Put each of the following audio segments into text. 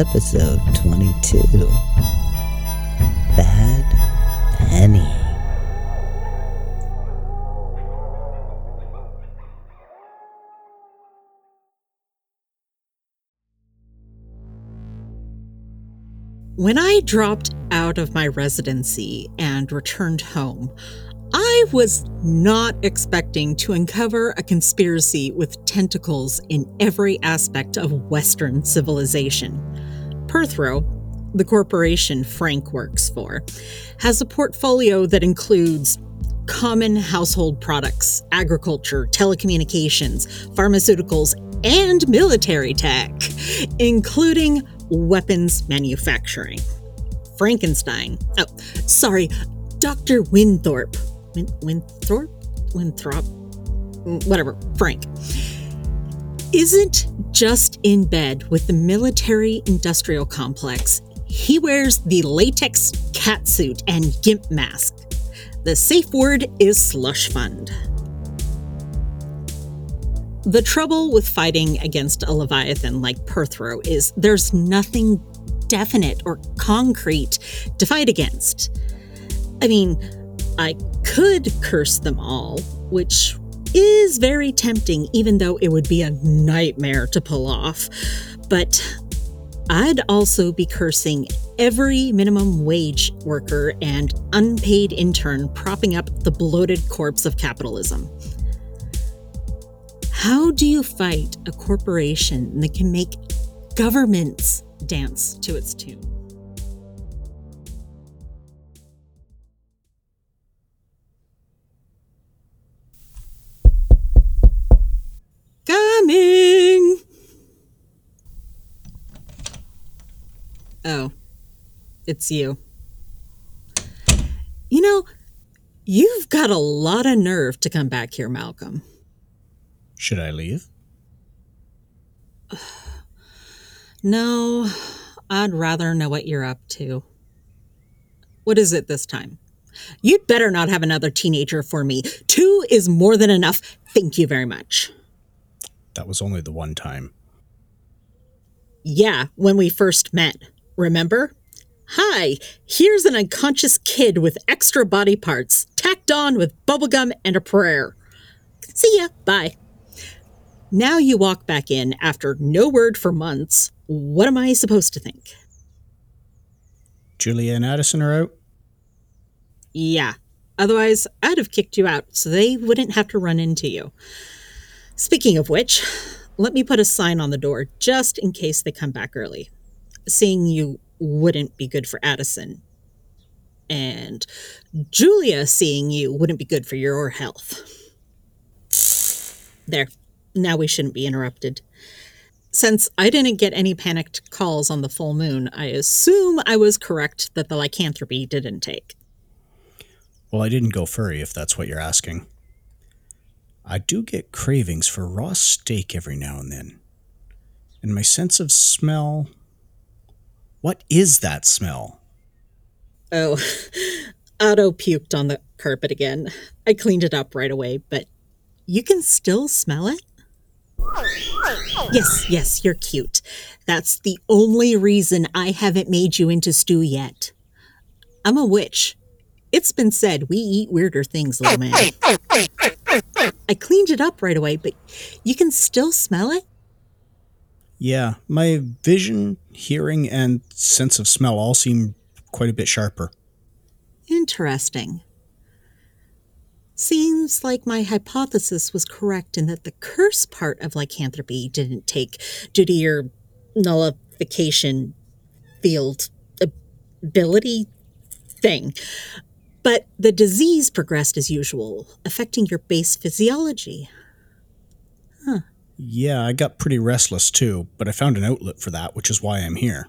Episode 22 Bad Penny. When I dropped out of my residency and returned home, I was not expecting to uncover a conspiracy with tentacles in every aspect of Western civilization. Perthro, the corporation Frank works for, has a portfolio that includes common household products, agriculture, telecommunications, pharmaceuticals, and military tech, including weapons manufacturing. Frankenstein. Oh, sorry, Dr. Winthorpe. Win- Winthorpe? Winthrop? Mm, Whatever, Frank. Isn't just in bed with the military industrial complex. He wears the latex catsuit and gimp mask. The safe word is slush fund. The trouble with fighting against a Leviathan like Perthro is there's nothing definite or concrete to fight against. I mean, I could curse them all, which is very tempting, even though it would be a nightmare to pull off. But I'd also be cursing every minimum wage worker and unpaid intern propping up the bloated corpse of capitalism. How do you fight a corporation that can make governments dance to its tune? It's you. You know, you've got a lot of nerve to come back here, Malcolm. Should I leave? No, I'd rather know what you're up to. What is it this time? You'd better not have another teenager for me. Two is more than enough. Thank you very much. That was only the one time. Yeah, when we first met. Remember? Hi, here's an unconscious kid with extra body parts, tacked on with bubblegum and a prayer. See ya, bye. Now you walk back in after no word for months. What am I supposed to think? Julia and Addison are out? Yeah. Otherwise, I'd have kicked you out so they wouldn't have to run into you. Speaking of which, let me put a sign on the door just in case they come back early. Seeing you wouldn't be good for Addison. And Julia seeing you wouldn't be good for your health. There. Now we shouldn't be interrupted. Since I didn't get any panicked calls on the full moon, I assume I was correct that the lycanthropy didn't take. Well, I didn't go furry if that's what you're asking. I do get cravings for raw steak every now and then. And my sense of smell. What is that smell? Oh, Otto puked on the carpet again. I cleaned it up right away, but you can still smell it? Yes, yes, you're cute. That's the only reason I haven't made you into stew yet. I'm a witch. It's been said we eat weirder things, little man. I cleaned it up right away, but you can still smell it? Yeah, my vision, hearing, and sense of smell all seem quite a bit sharper. Interesting. Seems like my hypothesis was correct in that the curse part of lycanthropy didn't take due to your nullification field ability thing. But the disease progressed as usual, affecting your base physiology. Yeah, I got pretty restless too, but I found an outlet for that, which is why I'm here.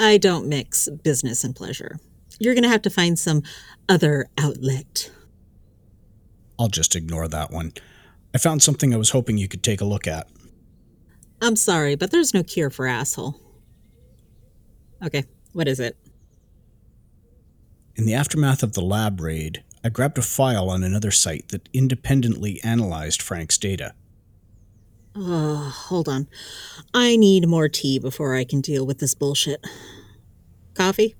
I don't mix business and pleasure. You're going to have to find some other outlet. I'll just ignore that one. I found something I was hoping you could take a look at. I'm sorry, but there's no cure for asshole. Okay, what is it? In the aftermath of the lab raid, I grabbed a file on another site that independently analyzed Frank's data. Oh, hold on. I need more tea before I can deal with this bullshit. Coffee?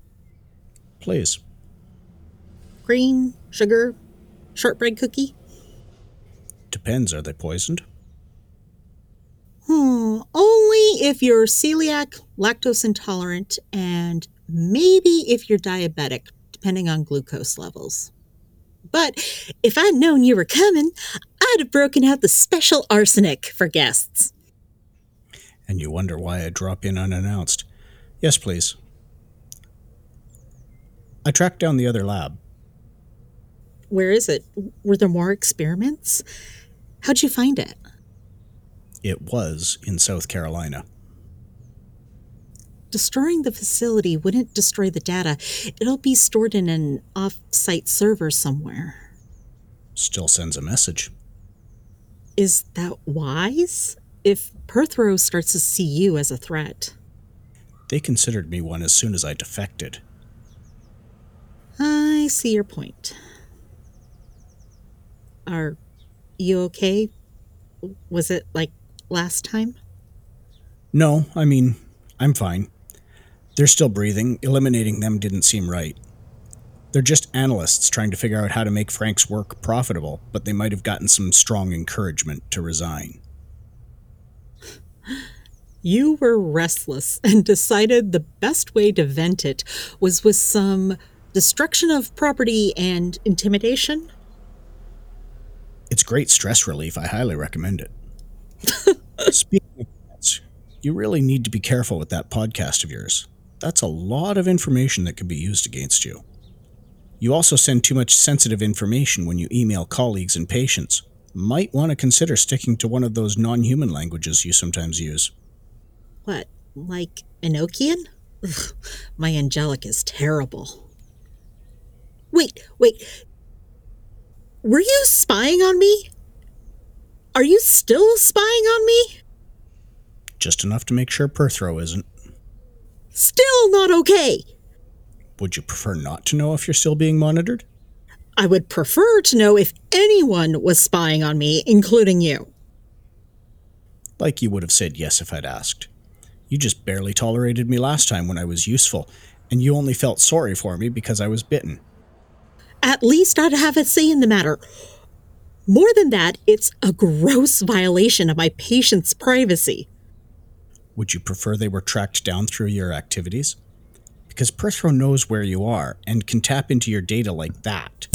Please. Green? Sugar? Shortbread cookie? Depends, are they poisoned? Hmm, only if you're celiac, lactose intolerant, and maybe if you're diabetic, depending on glucose levels. But if I'd known you were coming, I'd have broken out the special arsenic for guests. And you wonder why I drop in unannounced. Yes, please. I tracked down the other lab. Where is it? Were there more experiments? How'd you find it? It was in South Carolina. Destroying the facility wouldn't destroy the data. It'll be stored in an off site server somewhere. Still sends a message. Is that wise? If Perthro starts to see you as a threat. They considered me one as soon as I defected. I see your point. Are you okay? Was it like last time? No, I mean, I'm fine. They're still breathing. Eliminating them didn't seem right. They're just analysts trying to figure out how to make Frank's work profitable, but they might have gotten some strong encouragement to resign. You were restless and decided the best way to vent it was with some destruction of property and intimidation? It's great stress relief. I highly recommend it. Speaking of that, you really need to be careful with that podcast of yours. That's a lot of information that could be used against you. You also send too much sensitive information when you email colleagues and patients. Might want to consider sticking to one of those non human languages you sometimes use. What, like Enochian? Ugh, my angelic is terrible. Wait, wait. Were you spying on me? Are you still spying on me? Just enough to make sure Perthro isn't. Still not okay. Would you prefer not to know if you're still being monitored? I would prefer to know if anyone was spying on me, including you. Like you would have said yes if I'd asked. You just barely tolerated me last time when I was useful, and you only felt sorry for me because I was bitten. At least I'd have a say in the matter. More than that, it's a gross violation of my patient's privacy. Would you prefer they were tracked down through your activities? Because Perthro knows where you are and can tap into your data like that.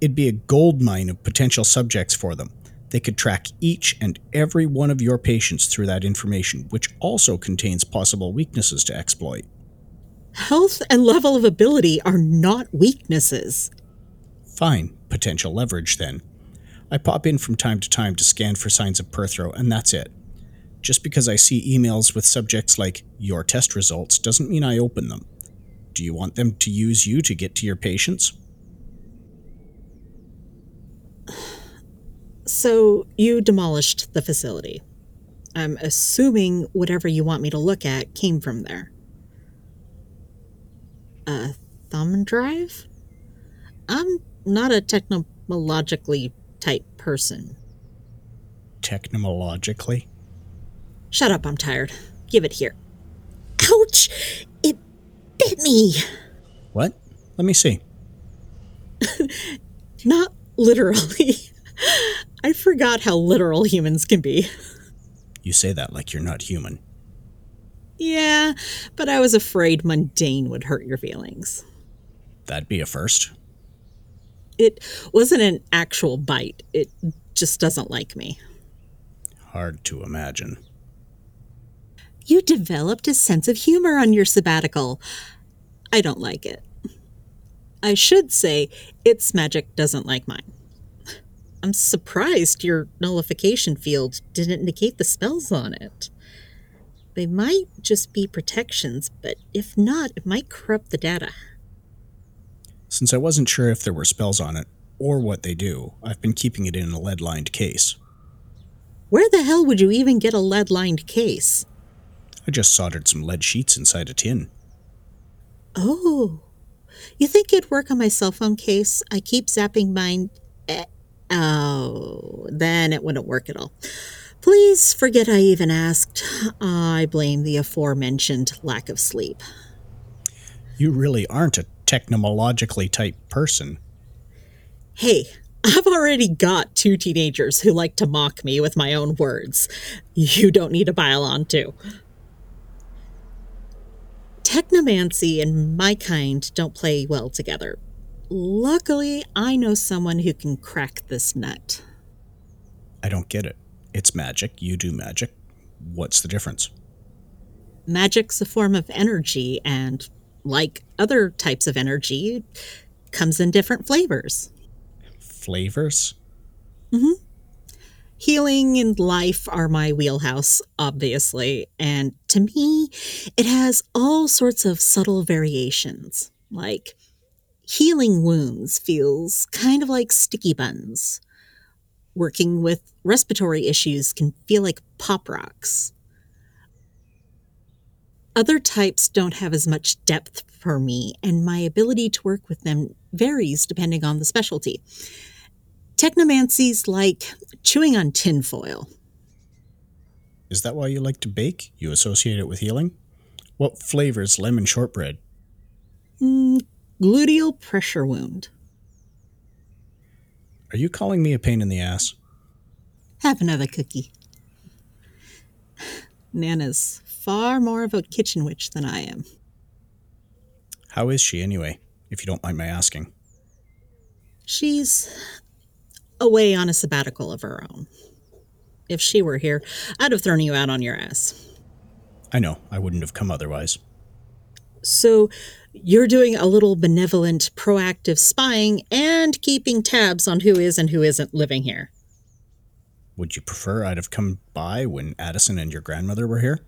It'd be a gold mine of potential subjects for them. They could track each and every one of your patients through that information, which also contains possible weaknesses to exploit. Health and level of ability are not weaknesses. Fine, potential leverage then. I pop in from time to time to scan for signs of Perthro, and that's it. Just because I see emails with subjects like your test results doesn't mean I open them. Do you want them to use you to get to your patients? So you demolished the facility. I'm assuming whatever you want me to look at came from there. A thumb drive? I'm not a technologically type person. Technologically? Shut up, I'm tired. Give it here. Ouch! It bit me! What? Let me see. Not literally. I forgot how literal humans can be. You say that like you're not human. Yeah, but I was afraid mundane would hurt your feelings. That'd be a first. It wasn't an actual bite, it just doesn't like me. Hard to imagine. You developed a sense of humor on your sabbatical. I don't like it. I should say, its magic doesn't like mine. I'm surprised your nullification field didn't negate the spells on it. They might just be protections, but if not, it might corrupt the data. Since I wasn't sure if there were spells on it or what they do, I've been keeping it in a lead lined case. Where the hell would you even get a lead lined case? I just soldered some lead sheets inside a tin. Oh, You think it'd work on my cell phone case? I keep zapping mine. Eh, Oh, then it wouldn't work at all. Please forget I even asked. I blame the aforementioned lack of sleep. You really aren't a technologically type person. Hey, I've already got two teenagers who like to mock me with my own words. You don't need to pile on, too. Technomancy and my kind don't play well together. Luckily, I know someone who can crack this nut. I don't get it. It's magic. You do magic. What's the difference? Magic's a form of energy, and like other types of energy, it comes in different flavors. Flavors? Mm-hmm. Healing and life are my wheelhouse, obviously, and to me, it has all sorts of subtle variations. Like, healing wounds feels kind of like sticky buns. Working with respiratory issues can feel like pop rocks. Other types don't have as much depth for me, and my ability to work with them varies depending on the specialty. Technomancy's like chewing on tinfoil. Is that why you like to bake? You associate it with healing? What flavors lemon shortbread? Mm, Gluteal pressure wound. Are you calling me a pain in the ass? Have another cookie. Nana's far more of a kitchen witch than I am. How is she anyway, if you don't mind my asking? She's away on a sabbatical of her own. If she were here, I'd have thrown you out on your ass. I know, I wouldn't have come otherwise. So you're doing a little benevolent, proactive spying and keeping tabs on who is and who isn't living here. Would you prefer I'd have come by when Addison and your grandmother were here?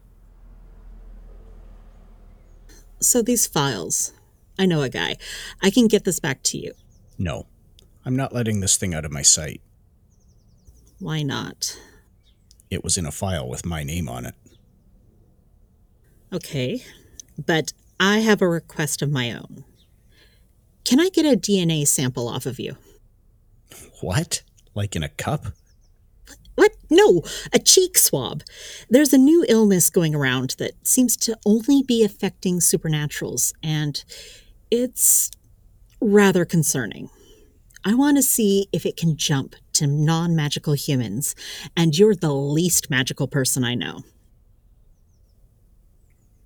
So these files. I know a guy. I can get this back to you. No. I'm not letting this thing out of my sight. Why not? It was in a file with my name on it. Okay, but I have a request of my own. Can I get a DNA sample off of you? What? Like in a cup? What? No, a cheek swab. There's a new illness going around that seems to only be affecting supernaturals, and it's rather concerning. I want to see if it can jump to non magical humans, and you're the least magical person I know.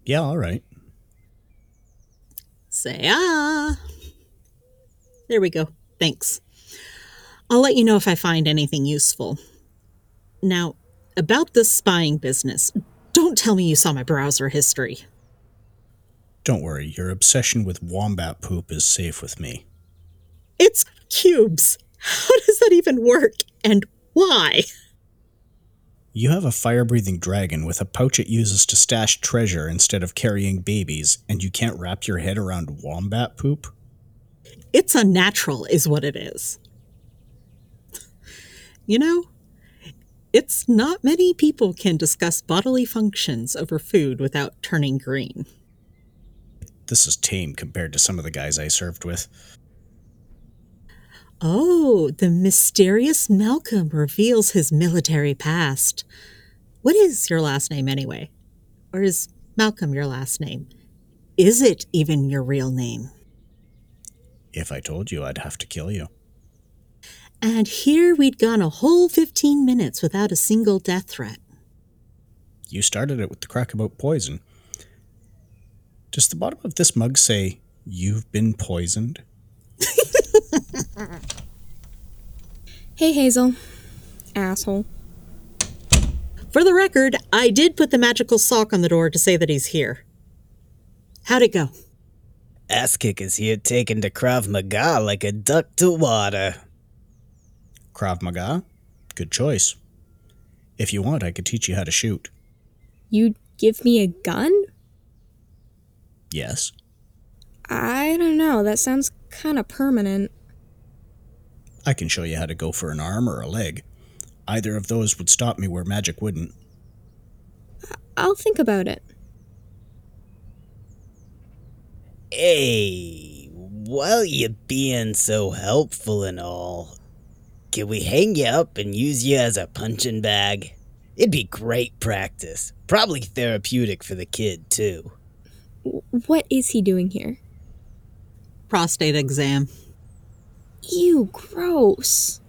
Yeah, all right. Say ah. There we go. Thanks. I'll let you know if I find anything useful. Now, about this spying business, don't tell me you saw my browser history. Don't worry, your obsession with wombat poop is safe with me. It's cubes. How does that even work? And why? You have a fire breathing dragon with a pouch it uses to stash treasure instead of carrying babies, and you can't wrap your head around wombat poop? It's unnatural, is what it is. You know, it's not many people can discuss bodily functions over food without turning green. This is tame compared to some of the guys I served with. Oh, the mysterious Malcolm reveals his military past. What is your last name anyway? Or is Malcolm your last name? Is it even your real name? If I told you, I'd have to kill you. And here we'd gone a whole 15 minutes without a single death threat. You started it with the crack about poison. Does the bottom of this mug say, You've been poisoned? Hey, Hazel. Asshole. For the record, I did put the magical sock on the door to say that he's here. How'd it go? Ass kickers here taking to Krav Maga like a duck to water. Krav Maga? Good choice. If you want, I could teach you how to shoot. You'd give me a gun? Yes. I don't know. That sounds kind of permanent. I can show you how to go for an arm or a leg. Either of those would stop me where magic wouldn't. I'll think about it. Hey, while you being so helpful and all, can we hang you up and use you as a punching bag? It'd be great practice. Probably therapeutic for the kid, too. What is he doing here? Prostate exam. Ew, gross.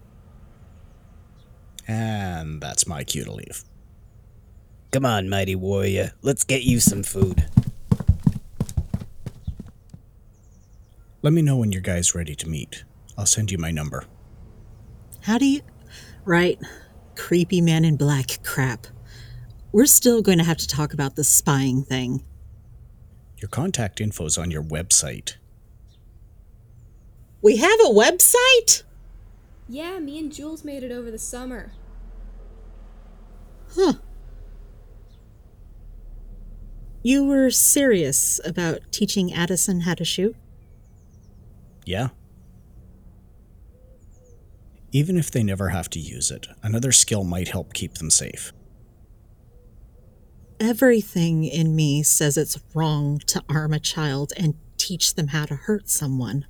And that's my cue to leave. Come on, mighty warrior. Let's get you some food. Let me know when your guy's ready to meet. I'll send you my number. How do you. Right. Creepy man in black crap. We're still going to have to talk about the spying thing. Your contact info's on your website. We have a website? Yeah, me and Jules made it over the summer. Huh. You were serious about teaching Addison how to shoot? Yeah. Even if they never have to use it, another skill might help keep them safe. Everything in me says it's wrong to arm a child and teach them how to hurt someone.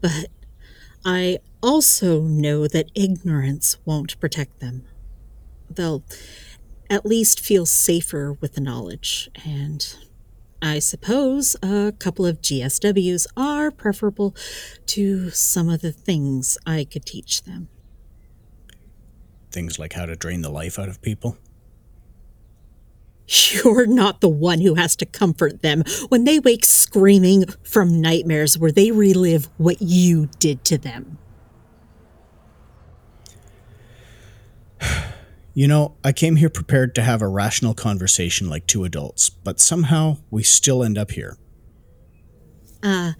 But I also know that ignorance won't protect them. They'll at least feel safer with the knowledge, and I suppose a couple of GSWs are preferable to some of the things I could teach them. Things like how to drain the life out of people. You're not the one who has to comfort them when they wake screaming from nightmares where they relive what you did to them. You know, I came here prepared to have a rational conversation like two adults, but somehow we still end up here. Uh,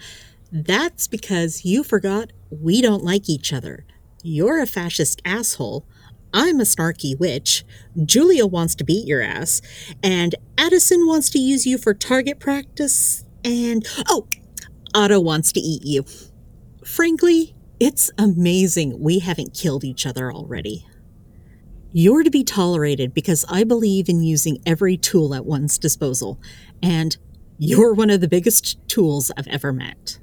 that's because you forgot we don't like each other. You're a fascist asshole. I'm a snarky witch. Julia wants to beat your ass. And Addison wants to use you for target practice. And, oh, Otto wants to eat you. Frankly, it's amazing we haven't killed each other already. You're to be tolerated because I believe in using every tool at one's disposal, and you're one of the biggest tools I've ever met.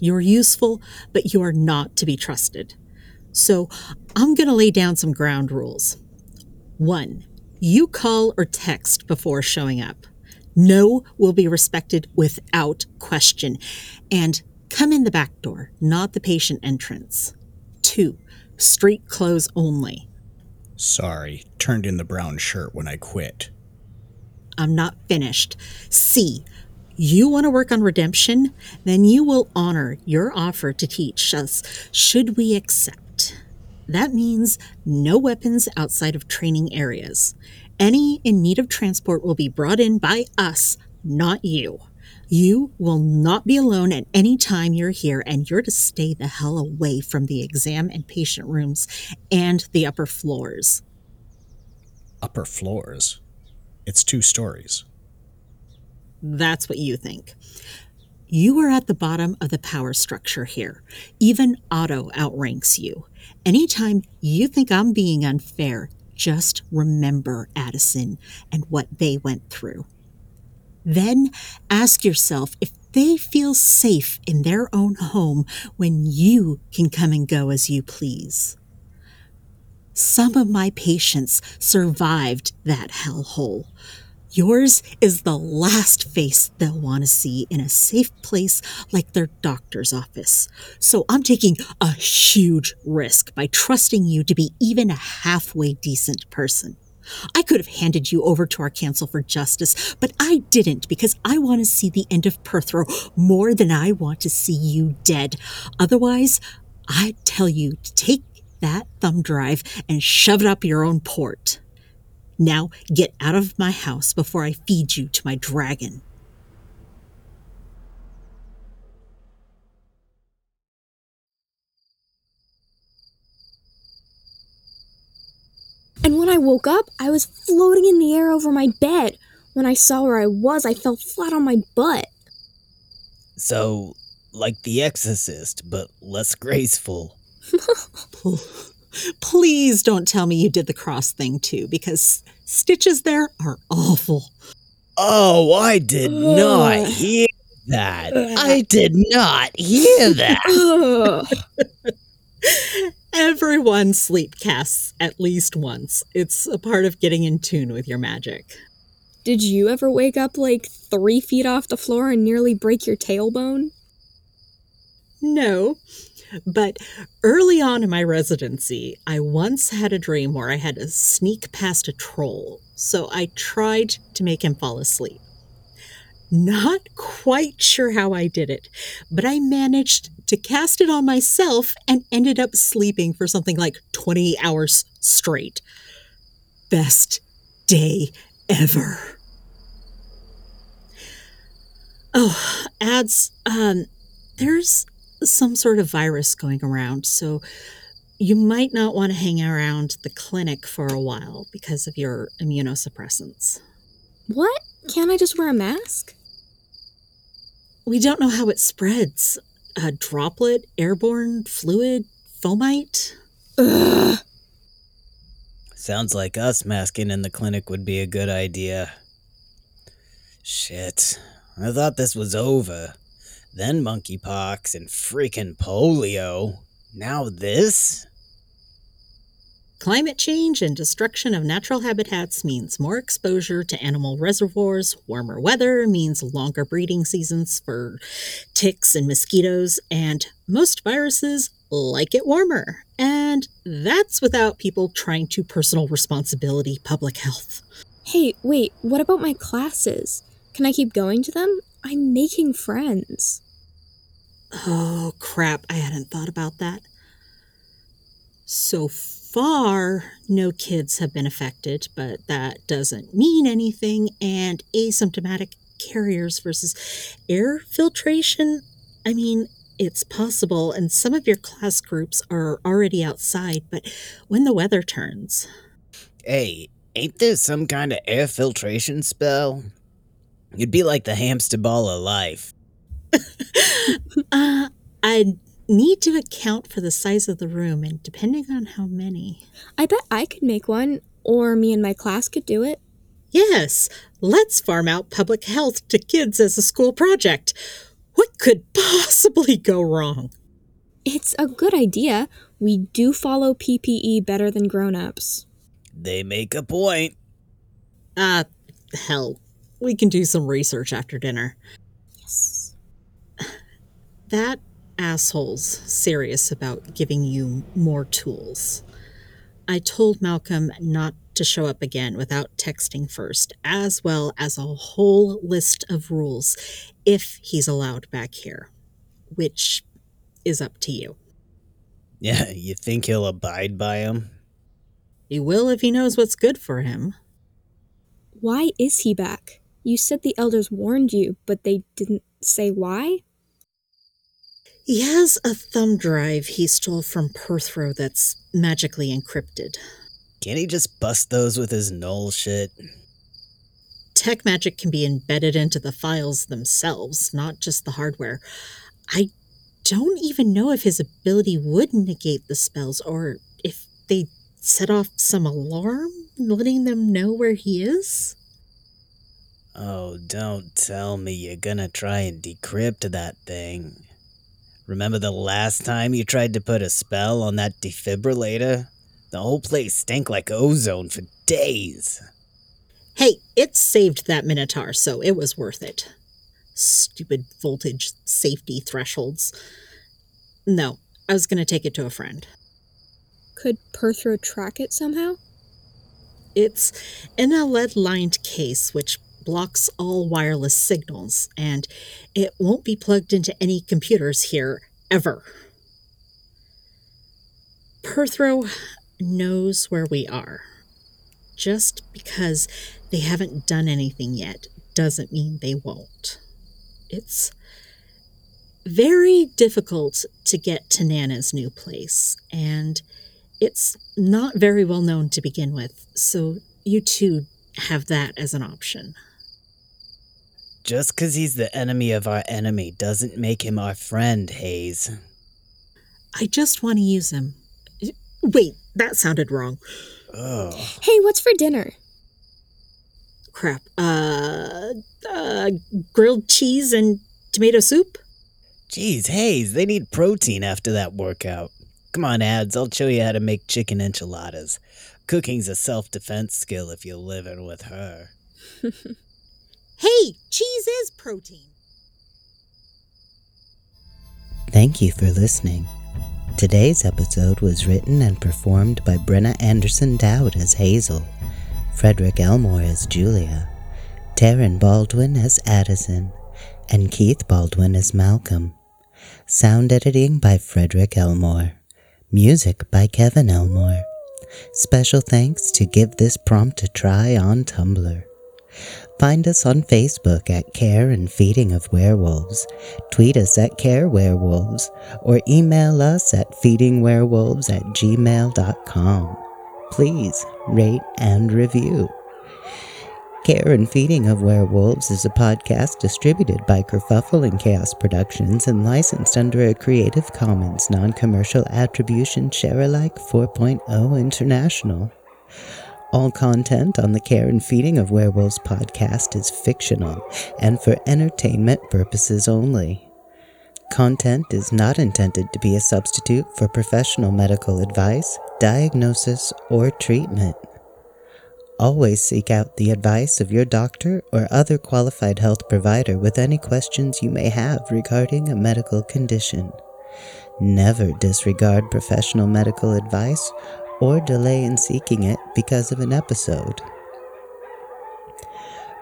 You're useful, but you are not to be trusted. So I'm going to lay down some ground rules. One, you call or text before showing up. No will be respected without question. And come in the back door, not the patient entrance. Two, street clothes only. Sorry, turned in the brown shirt when I quit. I'm not finished. C. You want to work on redemption? Then you will honor your offer to teach us, should we accept. That means no weapons outside of training areas. Any in need of transport will be brought in by us, not you. You will not be alone at any time you're here, and you're to stay the hell away from the exam and patient rooms and the upper floors. Upper floors. It's two stories. That's what you think. You are at the bottom of the power structure here. Even Otto outranks you. Anytime you think I'm being unfair, just remember Addison and what they went through. Then ask yourself if they feel safe in their own home when you can come and go as you please. Some of my patients survived that hellhole. Yours is the last face they'll want to see in a safe place like their doctor's office. So I'm taking a huge risk by trusting you to be even a halfway decent person. I could have handed you over to our council for justice, but I didn't because I want to see the end of Perthro more than I want to see you dead. Otherwise, I'd tell you to take that thumb drive and shove it up your own port. Now get out of my house before I feed you to my dragon. And when I woke up, I was floating in the air over my bed. When I saw where I was, I fell flat on my butt. So, like The Exorcist, but less graceful. Pl- Please don't tell me you did the cross thing too, because stitches there are awful. Oh, I did not hear that? I did not hear that. Everyone sleep casts at least once. It's a part of getting in tune with your magic. Did you ever wake up like three feet off the floor and nearly break your tailbone? No. But early on in my residency, I once had a dream where I had to sneak past a troll, so I tried to make him fall asleep. Not quite sure how I did it, but I managed to cast it on myself and ended up sleeping for something like 20 hours straight. Best day ever. Oh, ads, um, there's some sort of virus going around, so you might not want to hang around the clinic for a while because of your immunosuppressants. What? Can't I just wear a mask? We don't know how it spreads. A droplet, airborne, fluid, fomite? Ugh. Sounds like us masking in the clinic would be a good idea. Shit. I thought this was over. Then monkeypox and freaking polio. Now this? Climate change and destruction of natural habitats means more exposure to animal reservoirs. Warmer weather means longer breeding seasons for ticks and mosquitoes. And most viruses like it warmer. And that's without people trying to personal responsibility public health. Hey, wait, what about my classes? Can I keep going to them? I'm making friends. Oh, crap. I hadn't thought about that. So far, no kids have been affected, but that doesn't mean anything. And asymptomatic carriers versus air filtration, I mean, it's possible. And some of your class groups are already outside, but when the weather turns. Hey, ain't there some kind of air filtration spell? You'd be like the hamster ball of life. uh, I need to account for the size of the room, and depending on how many. I bet I could make one, or me and my class could do it. Yes, let's farm out public health to kids as a school project. What could possibly go wrong? It's a good idea. We do follow PPE better than grown-ups. They make a point. Uh, hell, we can do some research after dinner. Yes. That asshole's serious about giving you more tools. I told Malcolm not to show up again without texting first, as well as a whole list of rules if he's allowed back here, which is up to you. Yeah, you think he'll abide by them? He will if he knows what's good for him. Why is he back? You said the elders warned you, but they didn't say why? He has a thumb drive he stole from Perthro that's magically encrypted. Can't he just bust those with his null shit? Tech magic can be embedded into the files themselves, not just the hardware. I don't even know if his ability would negate the spells or if they set off some alarm letting them know where he is. Oh, don't tell me you're gonna try and decrypt that thing. Remember the last time you tried to put a spell on that defibrillator? The whole place stank like ozone for days. Hey, it saved that Minotaur, so it was worth it. Stupid voltage safety thresholds. No, I was going to take it to a friend. Could Perthro track it somehow? It's in a lead lined case which blocks all wireless signals, and it won't be plugged into any computers here ever. Perthro knows where we are. Just because they haven't done anything yet doesn't mean they won't. It's very difficult to get to Nana's new place, and it's not very well known to begin with, so you two have that as an option. Just 'cause he's the enemy of our enemy doesn't make him our friend, Hayes. I just want to use him. Wait, that sounded wrong. Oh. Hey, what's for dinner? Crap. Uh, uh grilled cheese and tomato soup? Geez, Hayes, they need protein after that workout. Come on, ads, I'll show you how to make chicken enchiladas. Cooking's a self defense skill if you're living with her. Hey, cheese is protein. Thank you for listening. Today's episode was written and performed by Brenna Anderson Dowd as Hazel, Frederick Elmore as Julia, Taryn Baldwin as Addison, and Keith Baldwin as Malcolm. Sound editing by Frederick Elmore. Music by Kevin Elmore. Special thanks to Give This Prompt a Try on Tumblr. Find us on Facebook at Care and Feeding of Werewolves, tweet us at Care Werewolves, or email us at feedingwerewolves at gmail.com. Please rate and review. Care and Feeding of Werewolves is a podcast distributed by Kerfuffle and Chaos Productions and licensed under a Creative Commons non commercial attribution share alike 4.0 international. All content on the Care and Feeding of Werewolves podcast is fictional and for entertainment purposes only. Content is not intended to be a substitute for professional medical advice, diagnosis, or treatment. Always seek out the advice of your doctor or other qualified health provider with any questions you may have regarding a medical condition. Never disregard professional medical advice or delay in seeking it because of an episode.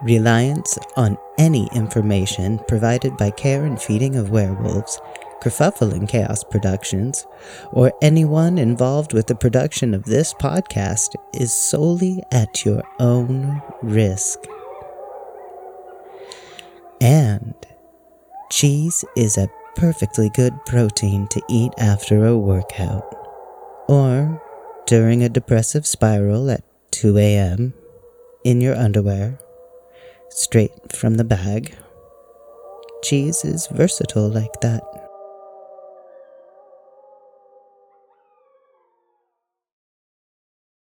Reliance on any information provided by Care and Feeding of Werewolves, Kerfuffle and Chaos Productions, or anyone involved with the production of this podcast is solely at your own risk. And cheese is a perfectly good protein to eat after a workout. Or during a depressive spiral at 2 a.m. in your underwear, straight from the bag. Cheese is versatile like that.